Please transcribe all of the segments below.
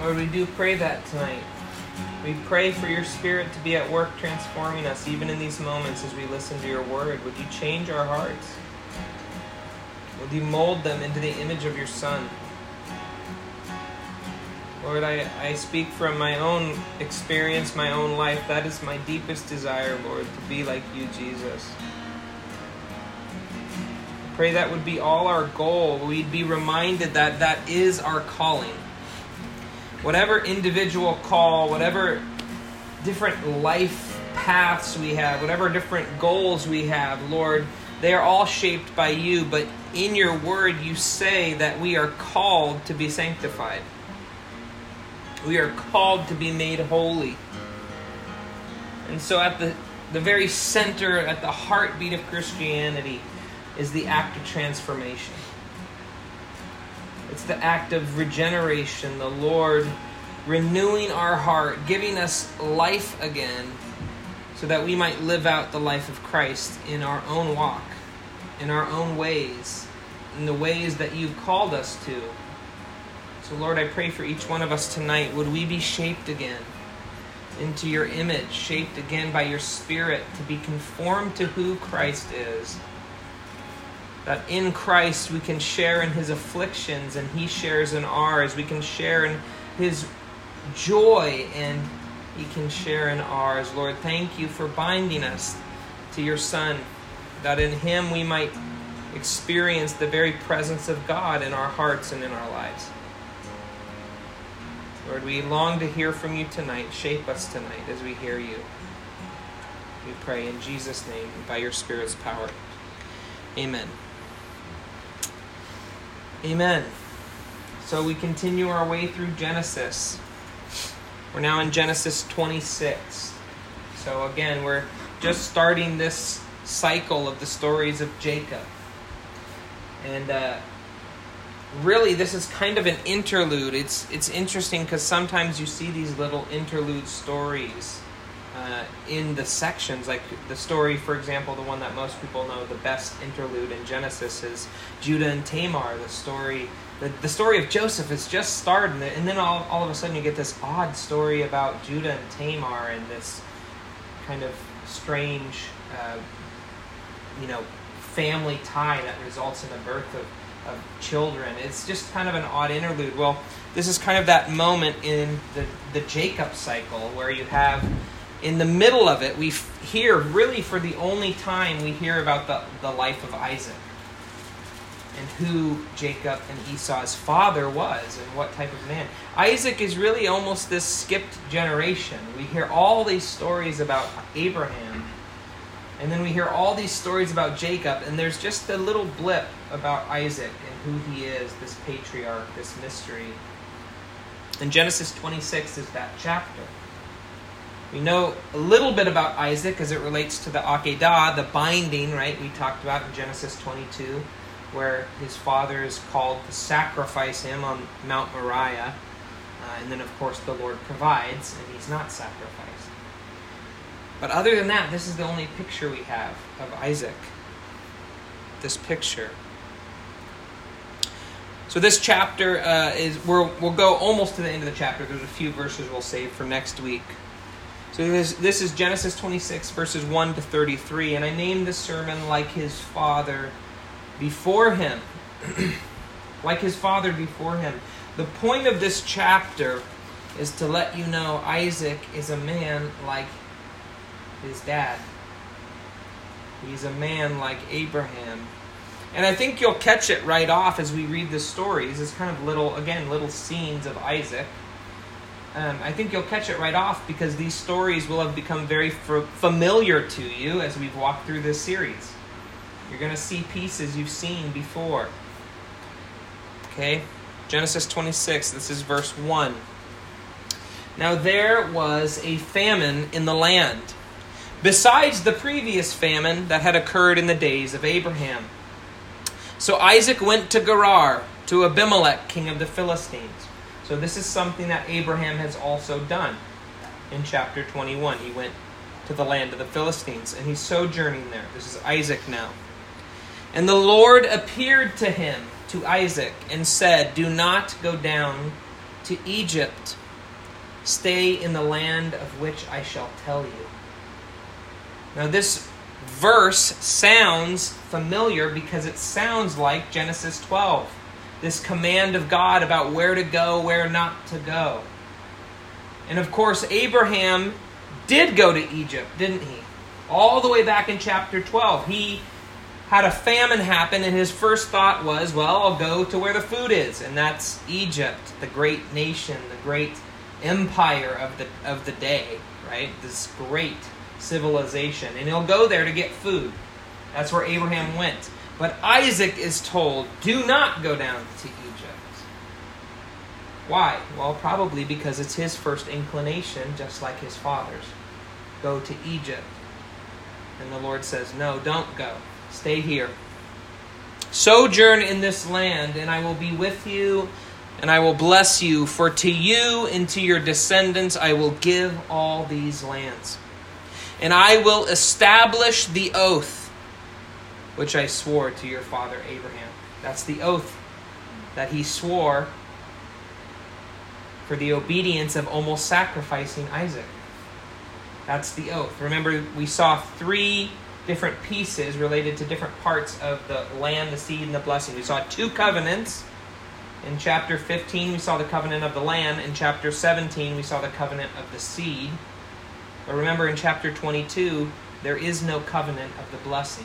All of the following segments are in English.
Lord, we do pray that tonight. We pray for your Spirit to be at work transforming us, even in these moments as we listen to your word. Would you change our hearts? Would you mold them into the image of your Son? Lord, I, I speak from my own experience, my own life. That is my deepest desire, Lord, to be like you, Jesus. Pray that would be all our goal. We'd be reminded that that is our calling. Whatever individual call, whatever different life paths we have, whatever different goals we have, Lord, they are all shaped by you, but in your word you say that we are called to be sanctified. We are called to be made holy. And so, at the, the very center, at the heartbeat of Christianity, is the act of transformation. It's the act of regeneration, the Lord renewing our heart, giving us life again, so that we might live out the life of Christ in our own walk, in our own ways, in the ways that you've called us to. So, Lord, I pray for each one of us tonight. Would we be shaped again into your image, shaped again by your Spirit to be conformed to who Christ is? That in Christ we can share in his afflictions and he shares in ours. We can share in his joy and he can share in ours. Lord, thank you for binding us to your Son, that in him we might experience the very presence of God in our hearts and in our lives. Lord, we long to hear from you tonight. Shape us tonight as we hear you. We pray in Jesus' name by your Spirit's power. Amen. Amen. So we continue our way through Genesis. We're now in Genesis 26. So again, we're just starting this cycle of the stories of Jacob. And uh, really this is kind of an interlude. It's it's interesting because sometimes you see these little interlude stories uh, in the sections. Like the story, for example, the one that most people know, the best interlude in Genesis is Judah and Tamar. The story, the, the story of Joseph is just started, and then all, all of a sudden you get this odd story about Judah and Tamar and this kind of strange, uh, you know, family tie that results in the birth of of children. It's just kind of an odd interlude. Well, this is kind of that moment in the, the Jacob cycle where you have, in the middle of it, we hear, really for the only time, we hear about the, the life of Isaac and who Jacob and Esau's father was and what type of man. Isaac is really almost this skipped generation. We hear all these stories about Abraham and then we hear all these stories about Jacob, and there's just a little blip about Isaac and who he is, this patriarch, this mystery. And Genesis 26 is that chapter. We know a little bit about Isaac as it relates to the Akedah, the binding, right? We talked about in Genesis 22, where his father is called to sacrifice him on Mount Moriah. Uh, and then, of course, the Lord provides, and he's not sacrificed. But other than that, this is the only picture we have of Isaac. This picture. So this chapter uh, is we're, we'll go almost to the end of the chapter. There's a few verses we'll save for next week. So this, this is Genesis 26 verses 1 to 33, and I named this sermon like his father before him, like his father before him. The point of this chapter is to let you know Isaac is a man like his dad. He's a man like Abraham. And I think you'll catch it right off as we read the stories. It's kind of little, again, little scenes of Isaac. Um, I think you'll catch it right off because these stories will have become very f- familiar to you as we've walked through this series. You're going to see pieces you've seen before. Okay? Genesis 26, this is verse 1. Now there was a famine in the land besides the previous famine that had occurred in the days of Abraham. So Isaac went to Gerar, to Abimelech, king of the Philistines. So this is something that Abraham has also done in chapter 21. He went to the land of the Philistines and he's sojourning there. This is Isaac now. And the Lord appeared to him, to Isaac, and said, Do not go down to Egypt. Stay in the land of which I shall tell you. Now, this verse sounds familiar because it sounds like Genesis 12, this command of God about where to go, where not to go. And of course, Abraham did go to Egypt, didn't he? All the way back in chapter 12. He had a famine happen, and his first thought was, well, I'll go to where the food is, and that's Egypt, the great nation, the great empire of the, of the day, right? This great civilization. And he'll go there to get food. That's where Abraham went. But Isaac is told, do not go down to Egypt. Why? Well, probably because it's his first inclination, just like his father's. Go to Egypt. And the Lord says, no, don't go. Stay here. Sojourn in this land, and I will be with you, and I will bless you. For to you and to your descendants I will give all these lands. And I will establish the oath which I swore to your father Abraham. That's the oath that he swore for the obedience of almost sacrificing Isaac. That's the oath. Remember, we saw three different pieces related to different parts of the land, the seed, and the blessing. We saw two covenants. In chapter 15, we saw the covenant of the land. In chapter 17, we saw the covenant of the seed. But remember, in chapter 22, there is no covenant of the blessing.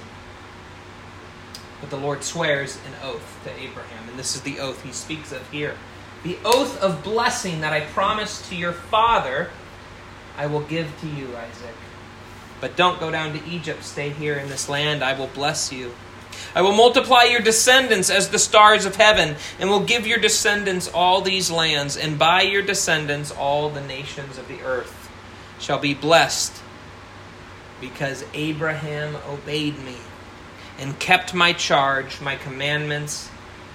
But the Lord swears an oath to Abraham, and this is the oath he speaks of here. The oath of blessing that I promised to your father, I will give to you, Isaac. But don't go down to Egypt. Stay here in this land. I will bless you. I will multiply your descendants as the stars of heaven, and will give your descendants all these lands, and by your descendants all the nations of the earth shall be blessed, because Abraham obeyed me and kept my charge, my commandments,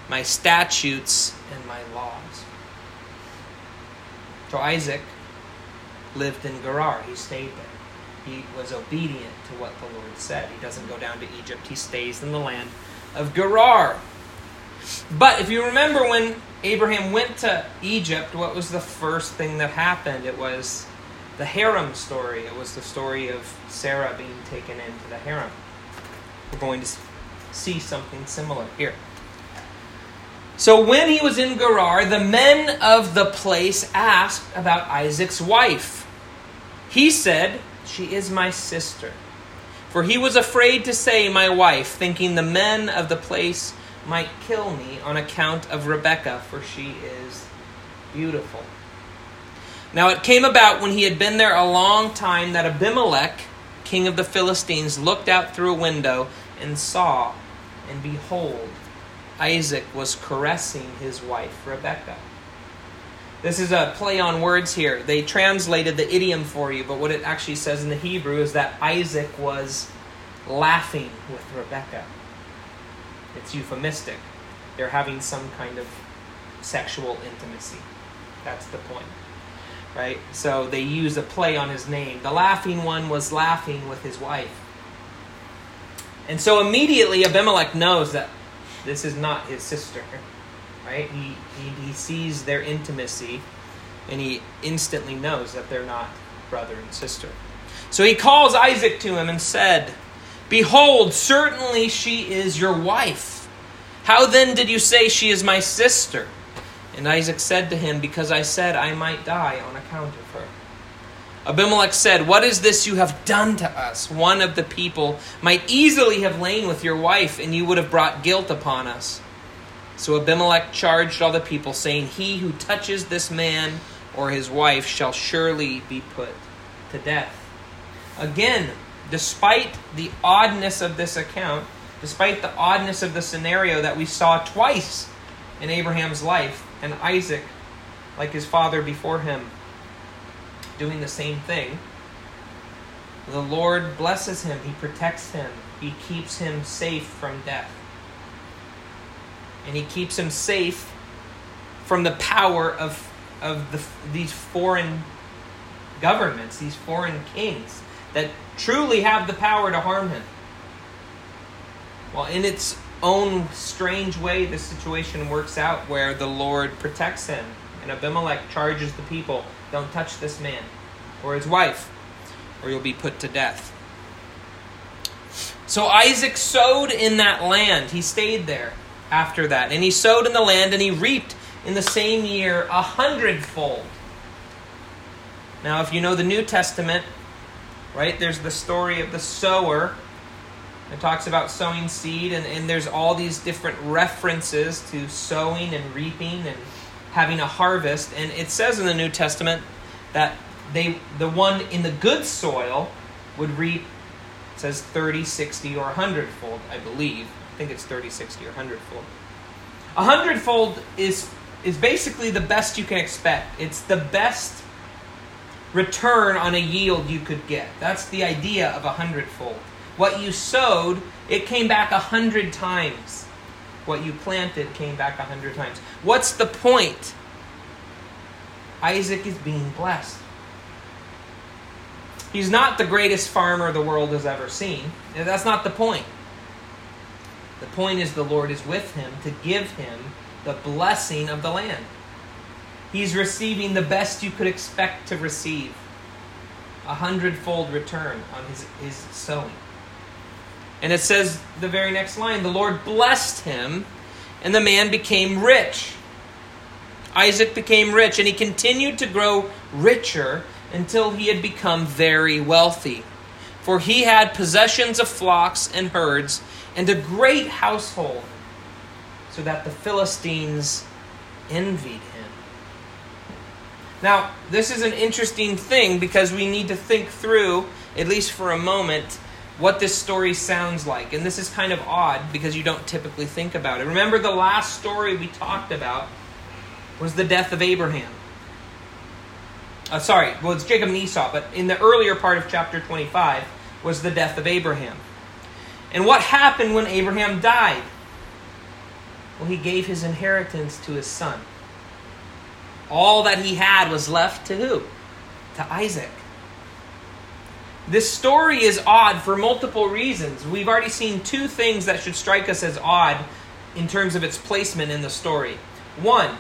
my statutes, and my laws. So Isaac lived in Gerar. He stayed there he was obedient to what the Lord said. He doesn't go down to Egypt, he stays in the land of Gerar. But if you remember when Abraham went to Egypt, what was the first thing that happened? It was the harem story. It was the story of Sarah being taken into the harem. We're going to see something similar here. So when he was in Gerar, the men of the place asked about Isaac's wife. He said, she is my sister. For he was afraid to say, My wife, thinking the men of the place might kill me on account of Rebekah, for she is beautiful. Now it came about when he had been there a long time that Abimelech, king of the Philistines, looked out through a window and saw, and behold, Isaac was caressing his wife Rebekah. This is a play on words here. They translated the idiom for you, but what it actually says in the Hebrew is that Isaac was laughing with Rebekah. It's euphemistic. They're having some kind of sexual intimacy. That's the point. Right? So they use a play on his name. The laughing one was laughing with his wife. And so immediately Abimelech knows that this is not his sister right? He, he, he sees their intimacy and he instantly knows that they're not brother and sister. So he calls Isaac to him and said, Behold, certainly she is your wife. How then did you say she is my sister? And Isaac said to him, Because I said I might die on account of her. Abimelech said, What is this you have done to us? One of the people might easily have lain with your wife, and you would have brought guilt upon us. So Abimelech charged all the people, saying, He who touches this man or his wife shall surely be put to death. Again, despite the oddness of this account, despite the oddness of the scenario that we saw twice in Abraham's life, and Isaac, like his father before him, doing the same thing, the Lord blesses him, He protects him, He keeps him safe from death and he keeps him safe from the power of, of the, these foreign governments, these foreign kings that truly have the power to harm him. Well, in its own strange way, the situation works out where the Lord protects him And Abimelech charges the people don't touch this man or his wife, or you'll be put to death. So Isaac sowed in that land. He stayed there after that. And he sowed in the land and he reaped in the same year a hundredfold. Now, if you know the New Testament, right, there's the story of the sower. It talks about sowing seed, and, and there's all these different references to sowing and reaping and having a harvest. And it says in the New Testament that they the one in the good soil would reap it says 30, 60, or 100 fold, I believe. I think it's 30, 60, or 100 fold. A hundredfold is is basically the best you can expect. It's the best return on a yield you could get. That's the idea of a hundredfold. What you sowed, it came back a hundred times. What you planted came back a hundred times. What's the point? Isaac is being blessed. He's not the greatest farmer the world has ever seen. That's not the point. The point is the Lord is with him to give him the blessing of the land. He's receiving the best you could expect to receive a hundredfold return on his, his sowing. And it says the very next line the Lord blessed him, and the man became rich. Isaac became rich, and he continued to grow richer until he had become very wealthy. For he had possessions of flocks and herds and a great household, so that the Philistines envied him. Now, this is an interesting thing because we need to think through, at least for a moment, what this story sounds like. And this is kind of odd because you don't typically think about it. Remember, the last story we talked about was the death of Abraham. Uh, sorry, well, it's Jacob and Esau, but in the earlier part of chapter 25 was the death of Abraham. And what happened when Abraham died? Well, he gave his inheritance to his son. All that he had was left to who? To Isaac. This story is odd for multiple reasons. We've already seen two things that should strike us as odd in terms of its placement in the story. One,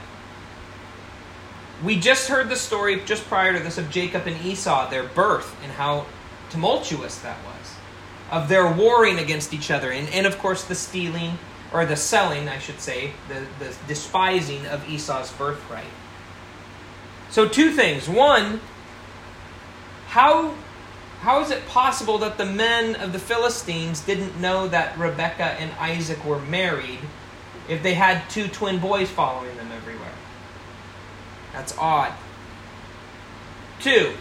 we just heard the story just prior to this of Jacob and Esau, their birth, and how tumultuous that was of their warring against each other, and, and of course the stealing, or the selling, I should say, the, the despising of Esau's birthright. So, two things. One, how, how is it possible that the men of the Philistines didn't know that Rebekah and Isaac were married if they had two twin boys following them everywhere? That's odd. Two,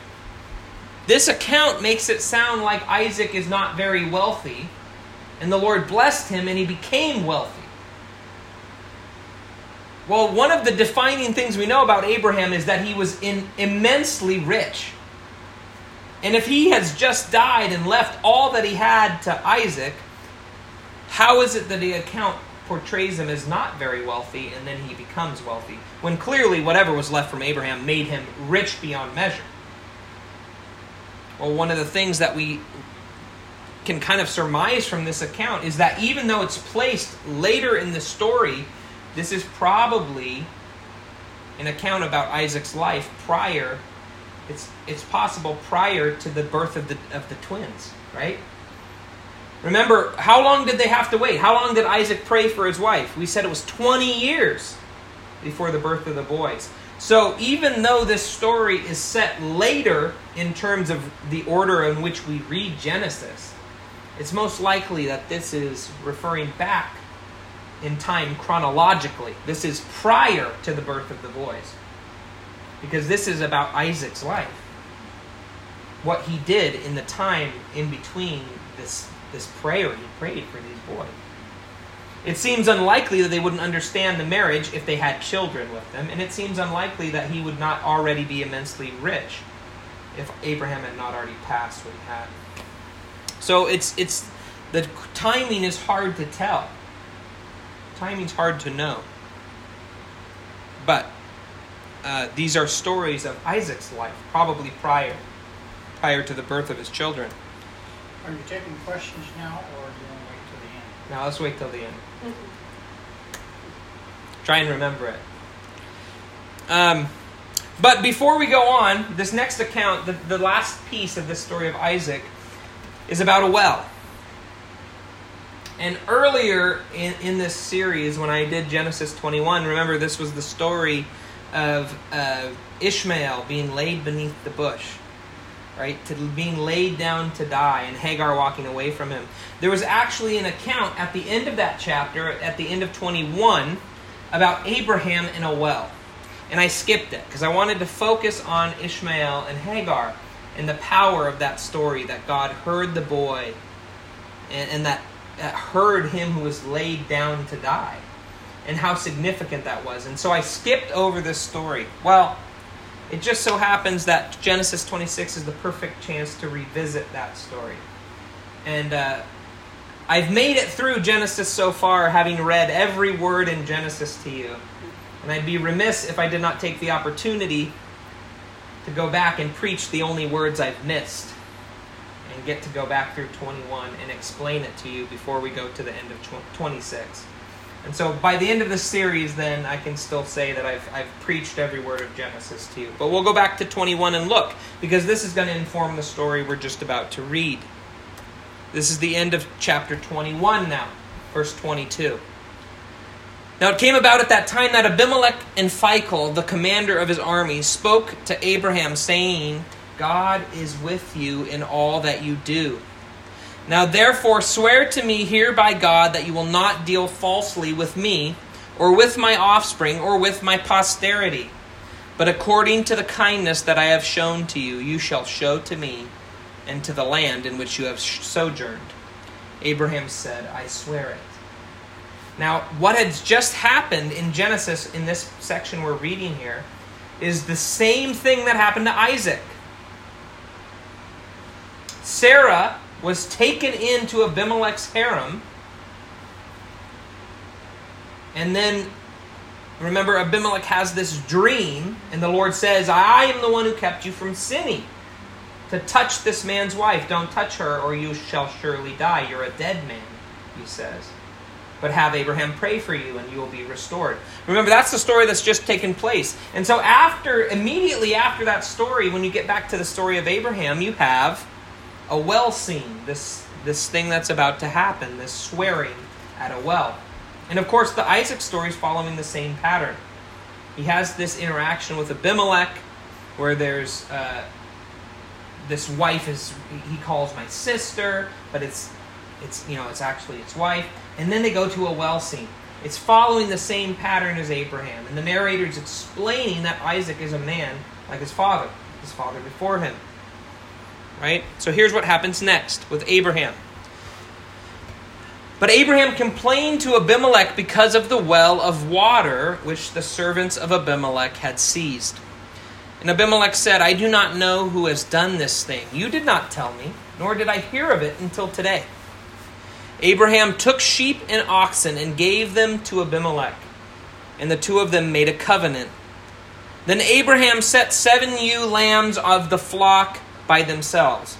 this account makes it sound like Isaac is not very wealthy, and the Lord blessed him and he became wealthy. Well, one of the defining things we know about Abraham is that he was in immensely rich. And if he has just died and left all that he had to Isaac, how is it that the account portrays him as not very wealthy and then he becomes wealthy? When clearly whatever was left from Abraham made him rich beyond measure. Well, one of the things that we can kind of surmise from this account is that even though it's placed later in the story, this is probably an account about Isaac's life prior. It's it's possible prior to the birth of the of the twins, right? Remember, how long did they have to wait? How long did Isaac pray for his wife? We said it was 20 years before the birth of the boys. So even though this story is set later in terms of the order in which we read Genesis, it's most likely that this is referring back in time chronologically. This is prior to the birth of the boys. Because this is about Isaac's life. What he did in the time in between this, this prayer he prayed for these boys. It seems unlikely that they wouldn't understand the marriage if they had children with them, and it seems unlikely that he would not already be immensely rich if Abraham had not already passed what he had. So it's it's the timing is hard to tell. Timing's hard to know. But uh, these are stories of Isaac's life, probably prior, prior to the birth of his children. Are you taking questions now, or do you want to wait till the end? Now let's wait till the end. Try and remember it. Um, but before we go on, this next account, the, the last piece of this story of Isaac, is about a well. And earlier in, in this series, when I did Genesis 21, remember this was the story of uh, Ishmael being laid beneath the bush, right? To being laid down to die, and Hagar walking away from him. There was actually an account at the end of that chapter, at the end of 21, about Abraham in a well. And I skipped it because I wanted to focus on Ishmael and Hagar and the power of that story that God heard the boy and, and that, that heard him who was laid down to die and how significant that was. And so I skipped over this story. Well, it just so happens that Genesis 26 is the perfect chance to revisit that story. And uh, I've made it through Genesis so far, having read every word in Genesis to you. And I'd be remiss if I did not take the opportunity to go back and preach the only words I've missed and get to go back through 21 and explain it to you before we go to the end of 26. And so by the end of this series, then I can still say that I've, I've preached every word of Genesis to you. But we'll go back to 21 and look, because this is going to inform the story we're just about to read. This is the end of chapter 21 now, verse 22. Now it came about at that time that Abimelech and Phicol, the commander of his army, spoke to Abraham, saying, God is with you in all that you do. Now therefore swear to me here by God that you will not deal falsely with me, or with my offspring, or with my posterity. But according to the kindness that I have shown to you, you shall show to me and to the land in which you have sojourned. Abraham said, I swear it. Now, what has just happened in Genesis, in this section we're reading here, is the same thing that happened to Isaac. Sarah was taken into Abimelech's harem, and then remember, Abimelech has this dream, and the Lord says, I am the one who kept you from sinning. To touch this man's wife, don't touch her, or you shall surely die. You're a dead man, he says but have Abraham pray for you and you will be restored. Remember, that's the story that's just taken place. And so, after, immediately after that story, when you get back to the story of Abraham, you have a well scene, this, this thing that's about to happen, this swearing at a well. And of course, the Isaac story is following the same pattern. He has this interaction with Abimelech where there's uh, this wife is he calls my sister, but it's it's you know it's actually his wife and then they go to a well scene. It's following the same pattern as Abraham. And the narrator is explaining that Isaac is a man like his father, his father before him. Right? So here's what happens next with Abraham. But Abraham complained to Abimelech because of the well of water which the servants of Abimelech had seized. And Abimelech said, I do not know who has done this thing. You did not tell me, nor did I hear of it until today. Abraham took sheep and oxen and gave them to Abimelech, and the two of them made a covenant. Then Abraham set seven ewe lambs of the flock by themselves.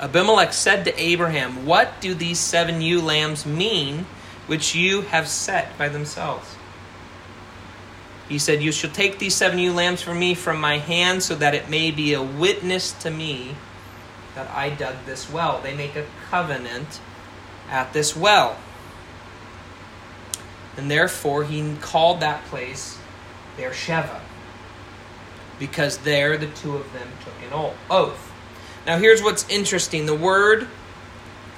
Abimelech said to Abraham, What do these seven ewe lambs mean which you have set by themselves? He said, You shall take these seven ewe lambs from me from my hand, so that it may be a witness to me that I dug this well. They make a covenant at this well. And therefore, he called that place Beersheba, because there the two of them took an oath. Now, here's what's interesting the word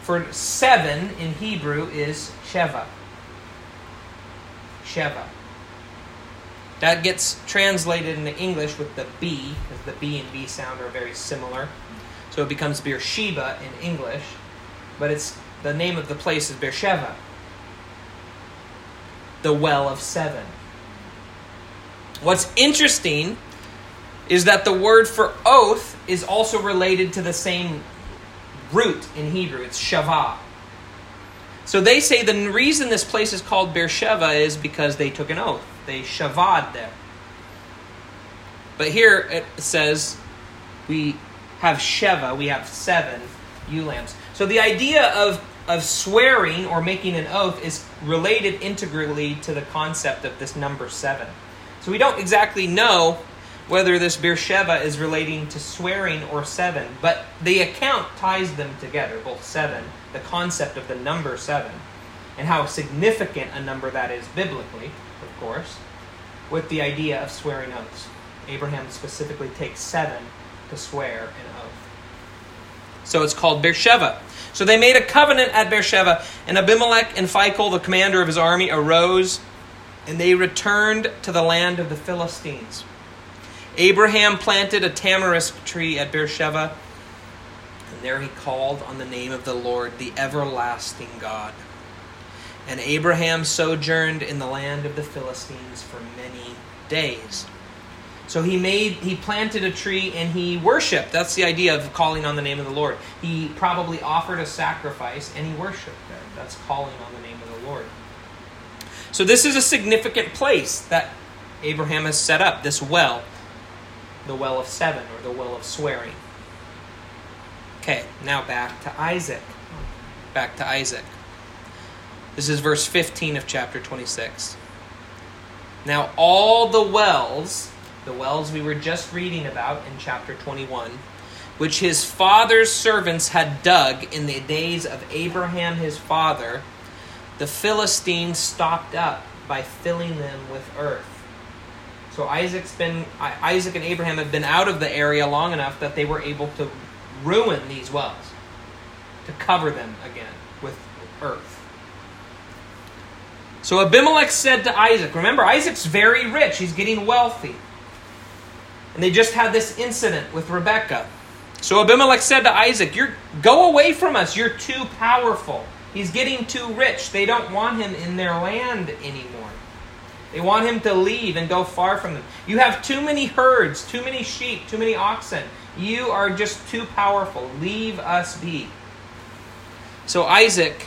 for seven in Hebrew is Sheva. Sheva. That gets translated into English with the B, because the B and B sound are very similar. So it becomes Beersheba in English, but it's the name of the place is Beersheba, the well of seven. What's interesting is that the word for oath is also related to the same root in Hebrew. It's shavah. So they say the reason this place is called Beersheba is because they took an oath. They shavad there. But here it says we have Sheva, we have seven ewe lambs. So the idea of, of swearing or making an oath is related integrally to the concept of this number seven. So we don't exactly know whether this Beersheba is relating to swearing or seven, but the account ties them together, both seven, the concept of the number seven, and how significant a number that is biblically, of course, with the idea of swearing oaths. Abraham specifically takes seven to swear an oath. So it's called Beersheba. So they made a covenant at Beersheba, and Abimelech and Phicol, the commander of his army, arose, and they returned to the land of the Philistines. Abraham planted a tamarisk tree at Beersheba, and there he called on the name of the Lord, the everlasting God. And Abraham sojourned in the land of the Philistines for many days. So he made he planted a tree and he worshiped. That's the idea of calling on the name of the Lord. He probably offered a sacrifice and he worshiped there. That's calling on the name of the Lord. So this is a significant place that Abraham has set up, this well the well of seven or the well of swearing. Okay, now back to Isaac. Back to Isaac. This is verse 15 of chapter 26. Now, all the wells, the wells we were just reading about in chapter 21, which his father's servants had dug in the days of Abraham his father, the Philistines stopped up by filling them with earth. So Isaac's been Isaac and Abraham have been out of the area long enough that they were able to ruin these wells, to cover them again with earth. So Abimelech said to Isaac, remember Isaac's very rich, he's getting wealthy. And they just had this incident with Rebekah. So Abimelech said to Isaac, "You're go away from us. You're too powerful. He's getting too rich. They don't want him in their land anymore." They want him to leave and go far from them. You have too many herds, too many sheep, too many oxen. You are just too powerful. Leave us be. So Isaac,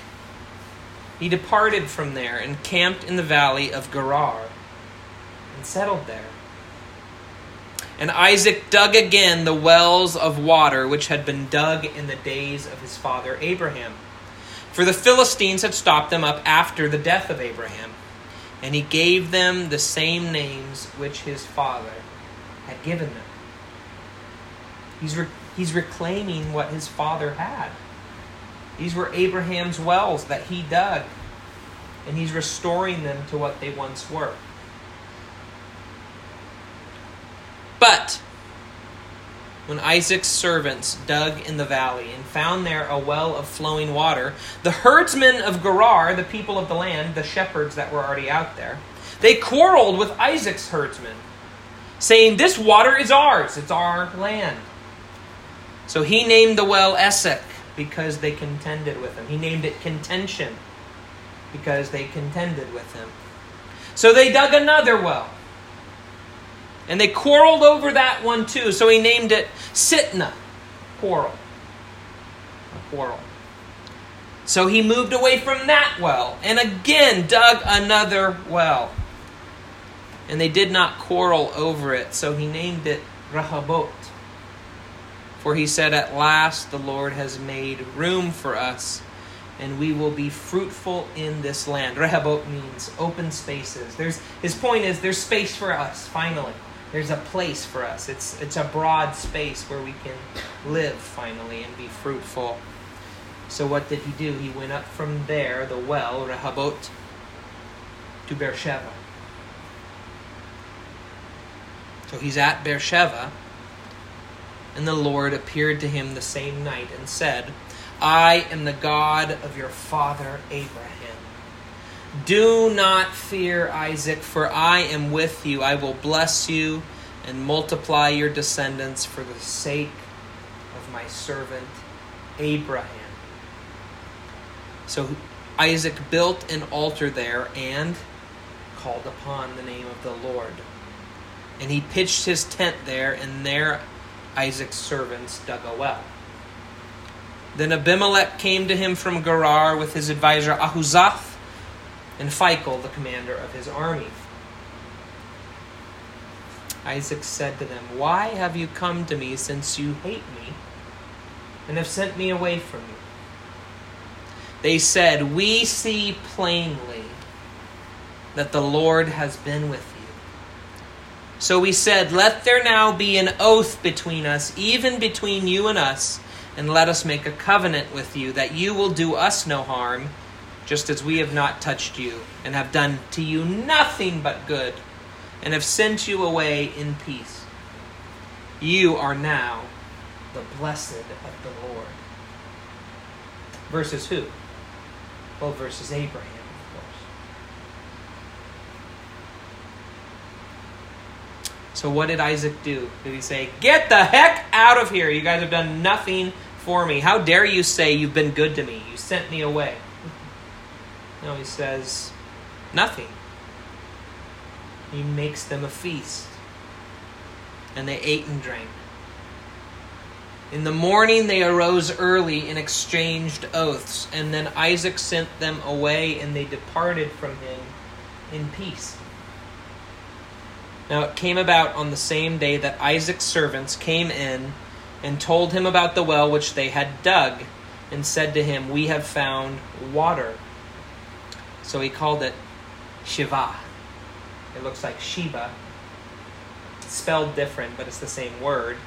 he departed from there and camped in the valley of Gerar and settled there. And Isaac dug again the wells of water which had been dug in the days of his father Abraham. For the Philistines had stopped them up after the death of Abraham and he gave them the same names which his father had given them. He's, re- he's reclaiming what his father had. These were Abraham's wells that he dug, and he's restoring them to what they once were. But when Isaac's servants dug in the valley and found there a well of flowing water, the herdsmen of Gerar, the people of the land, the shepherds that were already out there, they quarreled with Isaac's herdsmen, saying, This water is ours, it's our land. So he named the well Esek because they contended with him. He named it contention because they contended with him. So they dug another well and they quarreled over that one too. So he named it Sitnah, quarrel. A quarrel. So he moved away from that well and again dug another well. And they did not quarrel over it. So he named it Rehoboth. For he said, At last the Lord has made room for us, and we will be fruitful in this land. Rehoboth means open spaces. There's, his point is there's space for us, finally there's a place for us. It's it's a broad space where we can live finally and be fruitful. So what did he do? He went up from there, the well, Rehoboth, to Beersheba. So he's at Beersheba, and the Lord appeared to him the same night and said, I am the God of your father Abraham. Do not fear, Isaac, for I am with you. I will bless you and multiply your descendants for the sake of my servant Abraham. So Isaac built an altar there and called upon the name of the Lord. And he pitched his tent there, and there Isaac's servants dug a well. Then Abimelech came to him from Gerar with his advisor Ahuzath and Phicol, the commander of his army. Isaac said to them, Why have you come to me since you hate me and have sent me away from you? They said, We see plainly that the Lord has been with you. So we said, Let there now be an oath between us, even between you and us, and let us make a covenant with you, that you will do us no harm, just as we have not touched you, and have done to you nothing but good, and have sent you away in peace. You are now the blessed of the Lord. Versus who? Well, versus Abraham. of course. So what did Isaac do? Did he say, Get the heck out of here? You guys have done nothing for me. How dare you say you've been good to me? You sent me away. No, he says, Nothing. He makes them a feast. And they ate and drank. In the morning they arose early and exchanged oaths, and then Isaac sent them away, and they departed from him in peace. Now it came about on the same day that Isaac's servants came in and told him about the well which they had dug, and said to him, We have found water. So he called it Shiva. It looks like Shiva. Spelled different, but it's the same word,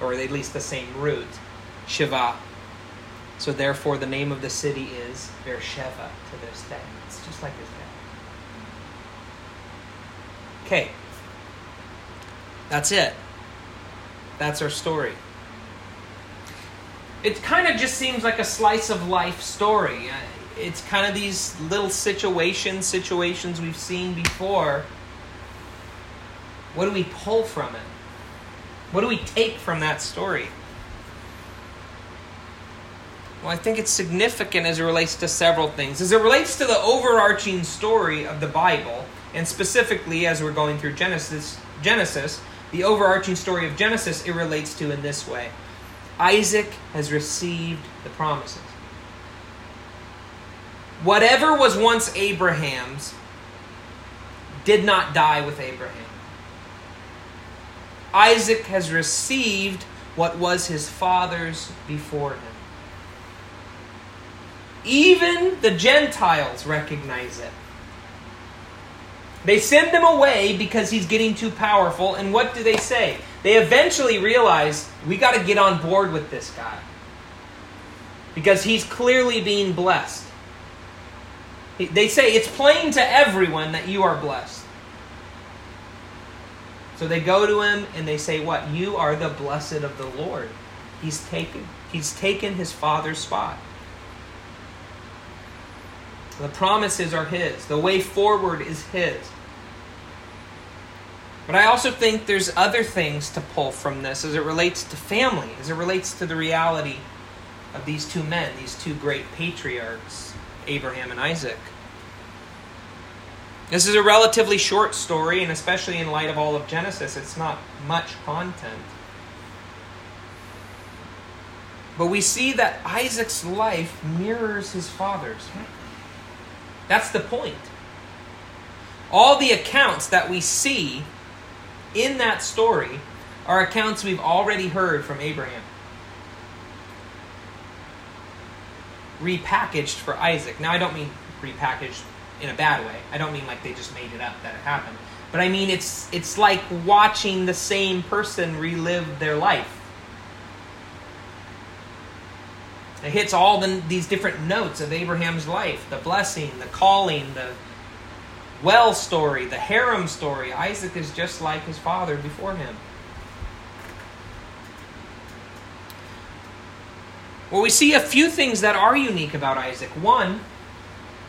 or at least the same root. Shiva. So therefore, the name of the city is Beersheba to this day. It's just like his name. Okay. That's it. That's our story. It kind of just seems like a slice of life story. It's kind of these little situations, situations we've seen before. What do we pull from it? What do we take from that story? Well, I think it's significant as it relates to several things. As it relates to the overarching story of the Bible, and specifically as we're going through Genesis, Genesis, the overarching story of Genesis, it relates to in this way Isaac has received the promises. Whatever was once Abraham's did not die with Abraham. Isaac has received what was his father's before him. Even the Gentiles recognize it. They send him away because he's getting too powerful. And what do they say? They eventually realize we got to get on board with this guy because he's clearly being blessed. They say it's plain to everyone that you are blessed. So they go to him and they say, "What? You are the blessed of the Lord." He's taken he's taken his father's spot. The promises are his. The way forward is his. But I also think there's other things to pull from this as it relates to family, as it relates to the reality of these two men, these two great patriarchs, Abraham and Isaac. This is a relatively short story, and especially in light of all of Genesis, it's not much content. But we see that Isaac's life mirrors his father's. That's the point. All the accounts that we see in that story are accounts we've already heard from Abraham. Repackaged for Isaac. Now, I don't mean repackaged in a bad way. I don't mean like they just made it up that it happened. But I mean it's it's like watching the same person relive their life. It hits all the, these different notes of Abraham's life the blessing, the calling, the well story, the harem story. Isaac is just like his father before him. Well, we see a few things that are unique about Isaac. One,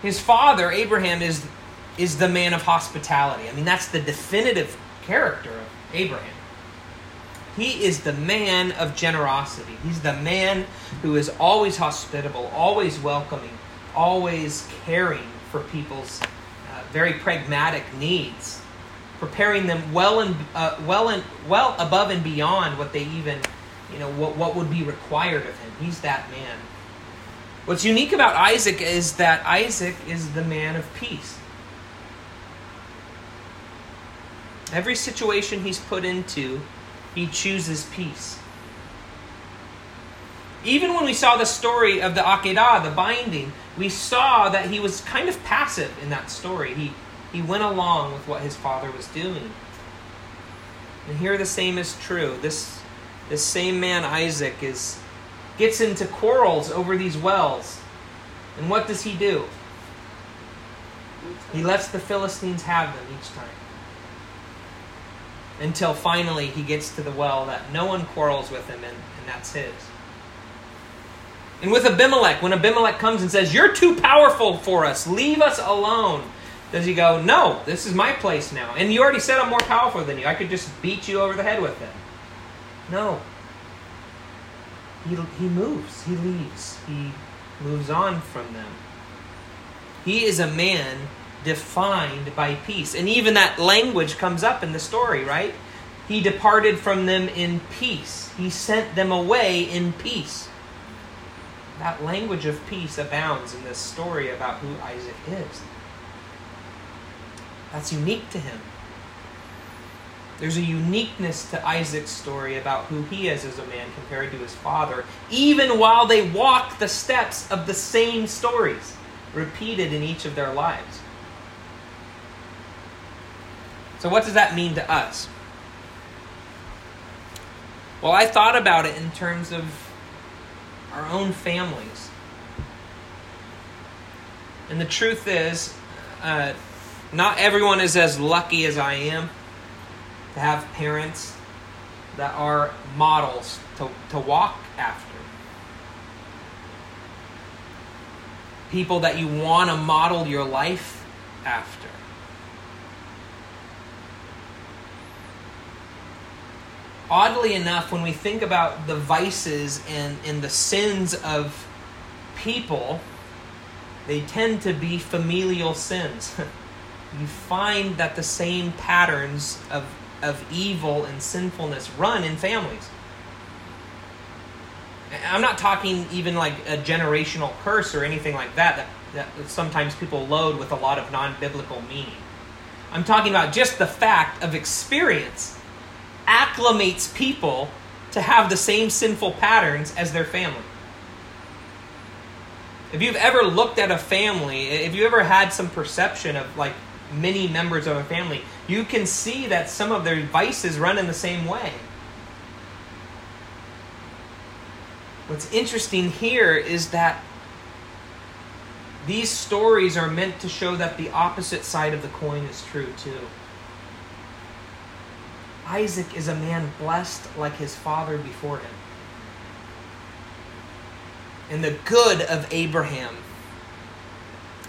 his father, Abraham, is, is the man of hospitality. I mean, that's the definitive character of Abraham. He is the man of generosity. He's the man who is always hospitable, always welcoming, always caring for people's very pragmatic needs, preparing them well and uh, well and well above and beyond what they even, you know, what, what would be required of him. He's that man. What's unique about Isaac is that Isaac is the man of peace. Every situation he's put into, he chooses peace. Even when we saw the story of the Akedah, the binding, we saw that he was kind of passive in that story. He, he went along with what his father was doing. And here the same is true. This, this same man, Isaac, is, gets into quarrels over these wells. And what does he do? He lets the Philistines have them each time. Until finally he gets to the well that no one quarrels with him, and, and that's his. And with Abimelech, when Abimelech comes and says, You're too powerful for us, leave us alone, does he go, No, this is my place now. And you already said I'm more powerful than you. I could just beat you over the head with it. No. He, he moves, he leaves, he moves on from them. He is a man defined by peace. And even that language comes up in the story, right? He departed from them in peace, he sent them away in peace. That language of peace abounds in this story about who Isaac is. That's unique to him. There's a uniqueness to Isaac's story about who he is as a man compared to his father, even while they walk the steps of the same stories repeated in each of their lives. So, what does that mean to us? Well, I thought about it in terms of our own families. And the truth is, uh, not everyone is as lucky as I am to have parents that are models to, to walk after. People that you want to model your life after. Oddly enough, when we think about the vices and, and the sins of people, they tend to be familial sins. you find that the same patterns of, of evil and sinfulness run in families. I'm not talking even like a generational curse or anything like that, that, that sometimes people load with a lot of non biblical meaning. I'm talking about just the fact of experience acclimates people to have the same sinful patterns as their family. If you've ever looked at a family, if you ever had some perception of like many members of a family, you can see that some of their vices run in the same way. What's interesting here is that these stories are meant to show that the opposite side of the coin is true too. Isaac is a man blessed like his father before him. And the good of Abraham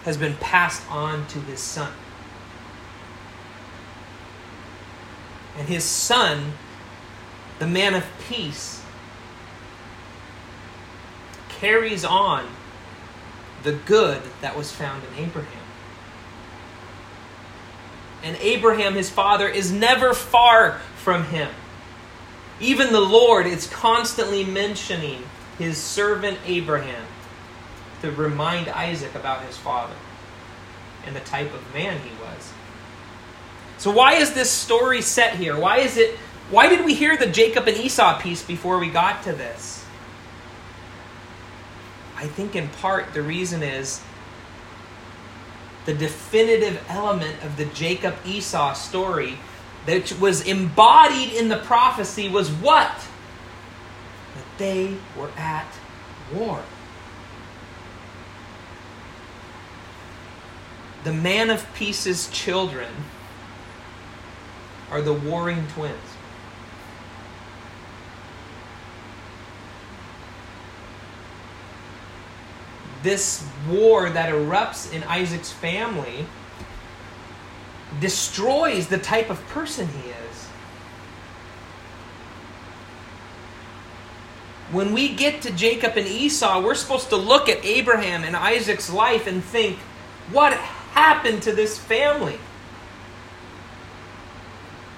has been passed on to his son. And his son, the man of peace, carries on the good that was found in Abraham. And Abraham, his father, is never far from him. Even the Lord is constantly mentioning his servant Abraham to remind Isaac about his father and the type of man he was. So why is this story set here? Why is it why did we hear the Jacob and Esau piece before we got to this? I think in part the reason is the definitive element of the Jacob Esau story that was embodied in the prophecy was what? That they were at war. The man of peace's children are the warring twins. This war that erupts in Isaac's family destroys the type of person he is. When we get to Jacob and Esau, we're supposed to look at Abraham and Isaac's life and think, what happened to this family?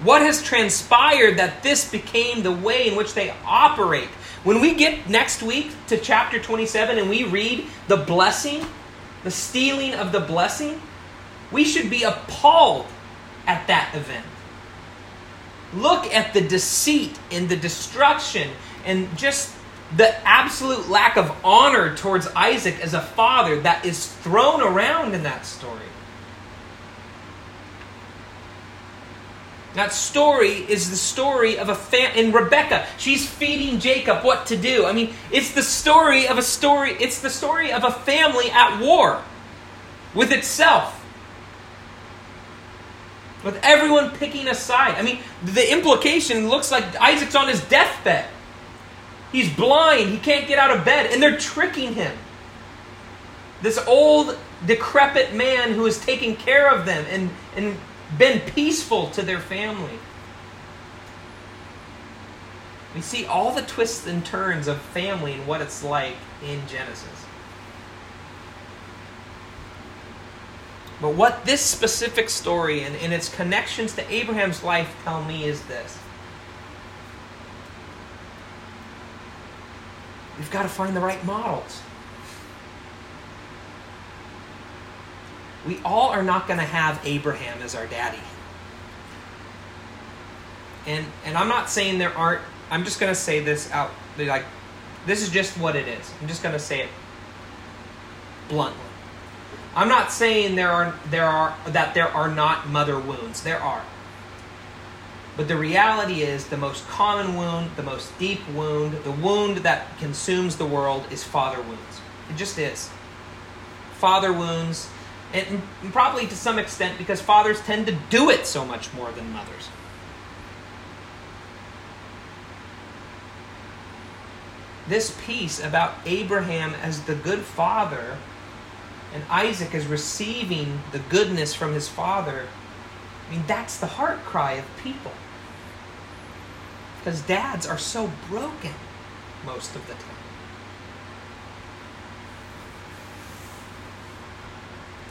What has transpired that this became the way in which they operate? When we get next week to chapter 27 and we read the blessing, the stealing of the blessing, we should be appalled at that event. Look at the deceit and the destruction and just the absolute lack of honor towards Isaac as a father that is thrown around in that story. That story is the story of a fam and Rebecca, she's feeding Jacob what to do. I mean, it's the story of a story, it's the story of a family at war with itself. With everyone picking a side. I mean, the implication looks like Isaac's on his deathbed. He's blind, he can't get out of bed, and they're tricking him. This old, decrepit man who is taking care of them and, and been peaceful to their family. We see all the twists and turns of family and what it's like in Genesis. But what this specific story and, and its connections to Abraham's life tell me is this. We've got to find the right models. We all are not going to have Abraham as our daddy. And and I'm not saying there aren't I'm just going to say this out like this is just what it is. I'm just going to say it bluntly. I'm not saying there are there are that there are not mother wounds. There are. But the reality is the most common wound, the most deep wound, the wound that consumes the world is father wounds. It just is. Father wounds and probably to some extent because fathers tend to do it so much more than mothers. This piece about Abraham as the good father and Isaac as receiving the goodness from his father, I mean, that's the heart cry of people. Because dads are so broken most of the time.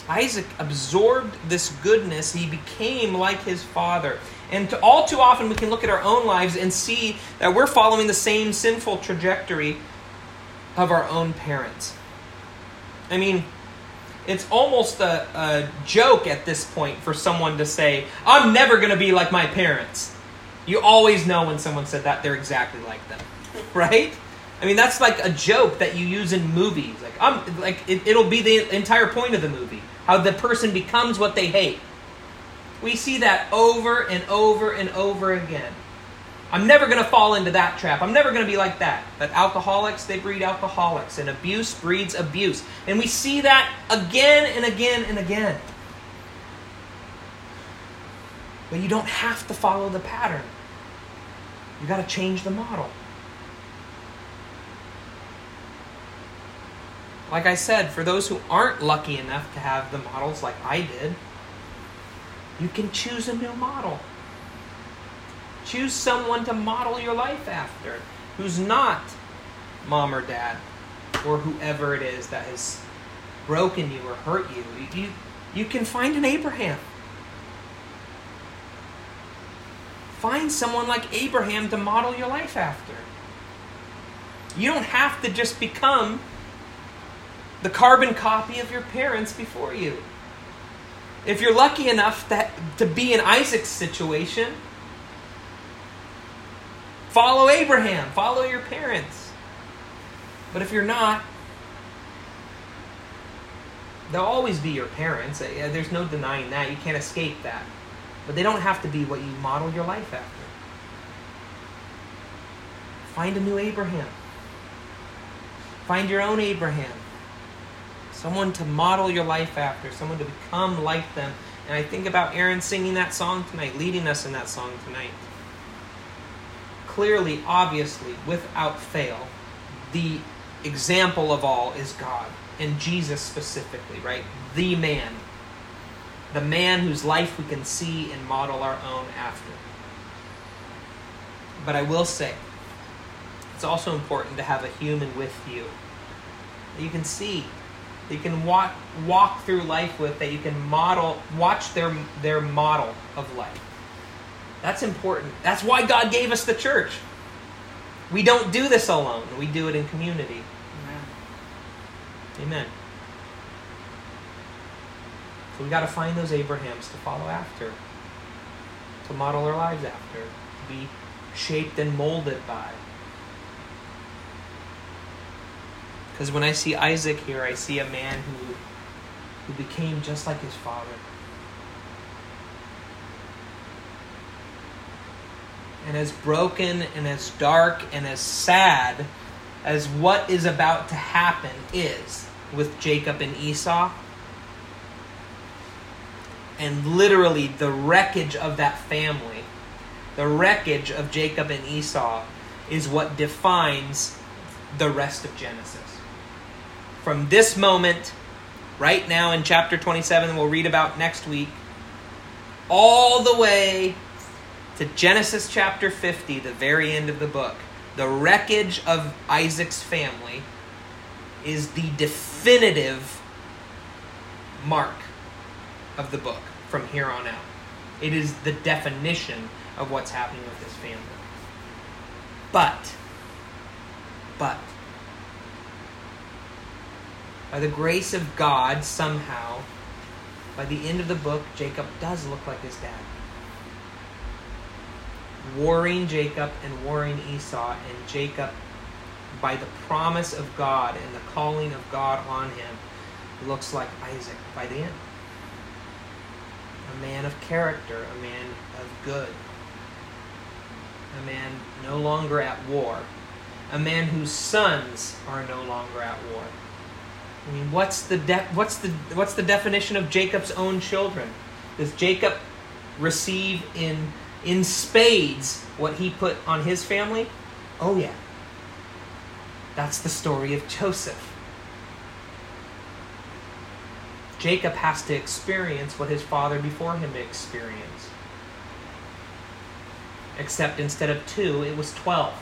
Isaac absorbed this goodness. He became like his father. And to, all too often, we can look at our own lives and see that we're following the same sinful trajectory of our own parents. I mean, it's almost a, a joke at this point for someone to say, I'm never going to be like my parents. You always know when someone said that, they're exactly like them. Right? I mean, that's like a joke that you use in movies. Like, I'm like it, it'll be the entire point of the movie how the person becomes what they hate. We see that over and over and over again. I'm never going to fall into that trap. I'm never going to be like that. But alcoholics, they breed alcoholics, and abuse breeds abuse. And we see that again and again and again. But you don't have to follow the pattern. You got to change the model. Like I said, for those who aren't lucky enough to have the models like I did, you can choose a new model. Choose someone to model your life after who's not mom or dad or whoever it is that has broken you or hurt you. You, you can find an Abraham. Find someone like Abraham to model your life after. You don't have to just become the carbon copy of your parents before you. If you're lucky enough that, to be in Isaac's situation, follow Abraham, follow your parents. But if you're not, they'll always be your parents. Uh, there's no denying that. You can't escape that. But they don't have to be what you model your life after. Find a new Abraham. Find your own Abraham someone to model your life after, someone to become like them. And I think about Aaron singing that song tonight, leading us in that song tonight. Clearly, obviously, without fail, the example of all is God, and Jesus specifically, right? The man. The man whose life we can see and model our own after. But I will say, it's also important to have a human with you you can see you can walk walk through life with that you can model watch their their model of life. That's important. That's why god gave us the church. We don't do this alone. We do it in community. Amen. Amen. So we got to find those abrahams to follow after to model our lives after to be shaped and molded by Because when I see Isaac here, I see a man who, who became just like his father. and as broken and as dark and as sad as what is about to happen is with Jacob and Esau, and literally the wreckage of that family, the wreckage of Jacob and Esau, is what defines the rest of Genesis. From this moment, right now in chapter 27, we'll read about next week, all the way to Genesis chapter 50, the very end of the book, the wreckage of Isaac's family is the definitive mark of the book from here on out. It is the definition of what's happening with this family. But, but, by the grace of God, somehow, by the end of the book, Jacob does look like his dad. Warring Jacob and warring Esau, and Jacob, by the promise of God and the calling of God on him, looks like Isaac by the end. A man of character, a man of good, a man no longer at war, a man whose sons are no longer at war. I mean, what's the de- what's the what's the definition of Jacob's own children? Does Jacob receive in in spades what he put on his family? Oh yeah. That's the story of Joseph. Jacob has to experience what his father before him experienced. Except instead of two, it was 12.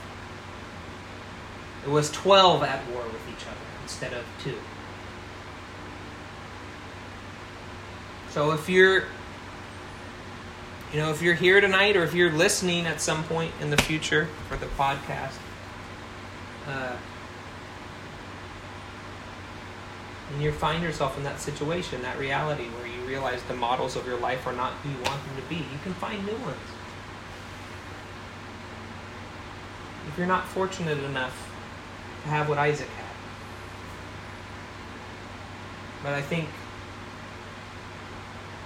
It was 12 at war with each other instead of two. So if you're you know, if you're here tonight or if you're listening at some point in the future for the podcast, uh, and you find yourself in that situation, that reality where you realize the models of your life are not who you want them to be, you can find new ones. If you're not fortunate enough to have what Isaac had. But I think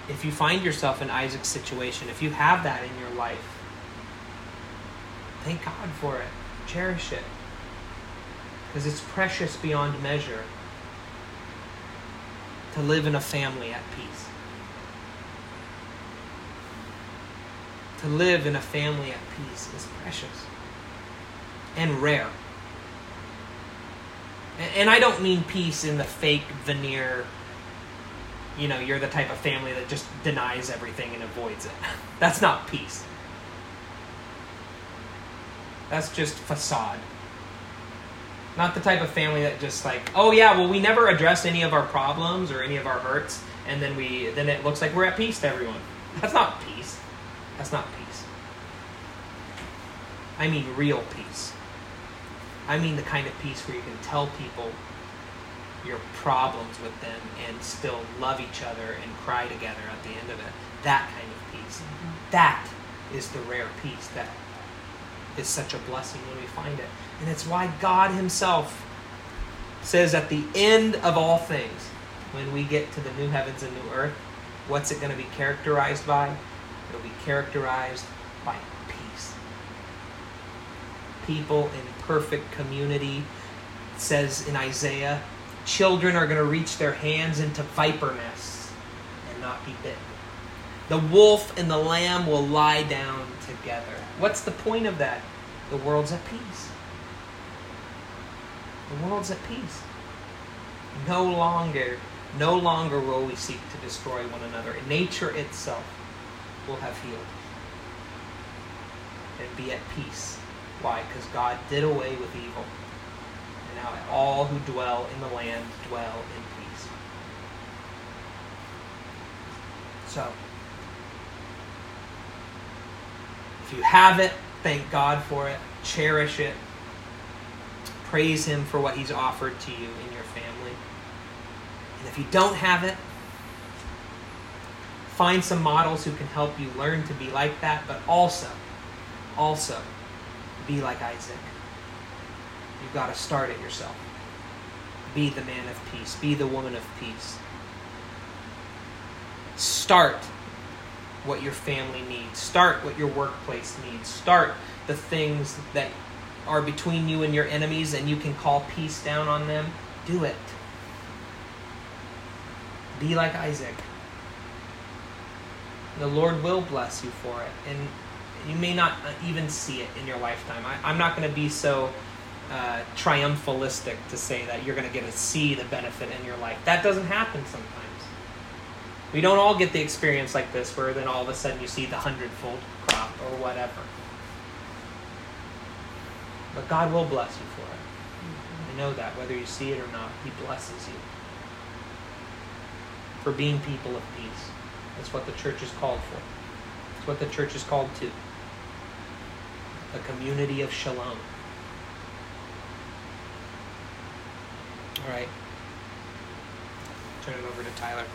if you find yourself in Isaac's situation, if you have that in your life, thank God for it. Cherish it. Because it's precious beyond measure to live in a family at peace. To live in a family at peace is precious and rare. And I don't mean peace in the fake veneer, you know, you're the type of family that just denies everything and avoids it. That's not peace. That's just facade. Not the type of family that just like, oh yeah, well we never address any of our problems or any of our hurts, and then we then it looks like we're at peace to everyone. That's not peace. That's not peace. I mean real peace. I mean the kind of peace where you can tell people your problems with them and still love each other and cry together at the end of it. That kind of peace. Mm-hmm. That is the rare peace that is such a blessing when we find it. And it's why God Himself says at the end of all things, when we get to the new heavens and new earth, what's it going to be characterized by? It'll be characterized by peace. People in perfect community. Says in Isaiah, children are going to reach their hands into viper nests and not be bitten. The wolf and the lamb will lie down together. What's the point of that? The world's at peace. The world's at peace. No longer, no longer will we seek to destroy one another. Nature itself will have healed and be at peace. Why? Because God did away with evil. And now all who dwell in the land dwell in peace. So, if you have it, thank God for it, cherish it, praise Him for what He's offered to you in your family. And if you don't have it, find some models who can help you learn to be like that, but also, also, be like Isaac. You've got to start it yourself. Be the man of peace, be the woman of peace. Start what your family needs. Start what your workplace needs. Start the things that are between you and your enemies and you can call peace down on them, do it. Be like Isaac. The Lord will bless you for it. And you may not even see it in your lifetime. I, am not going to be so uh, triumphalistic to say that you're going to get to see the benefit in your life. That doesn't happen sometimes. We don't all get the experience like this where then all of a sudden you see the hundredfold crop or whatever. But God will bless you for it. I know that, whether you see it or not, He blesses you. For being people of peace. That's what the church is called for. It's what the church is called to. A community of shalom. All right. Turn it over to Tyler.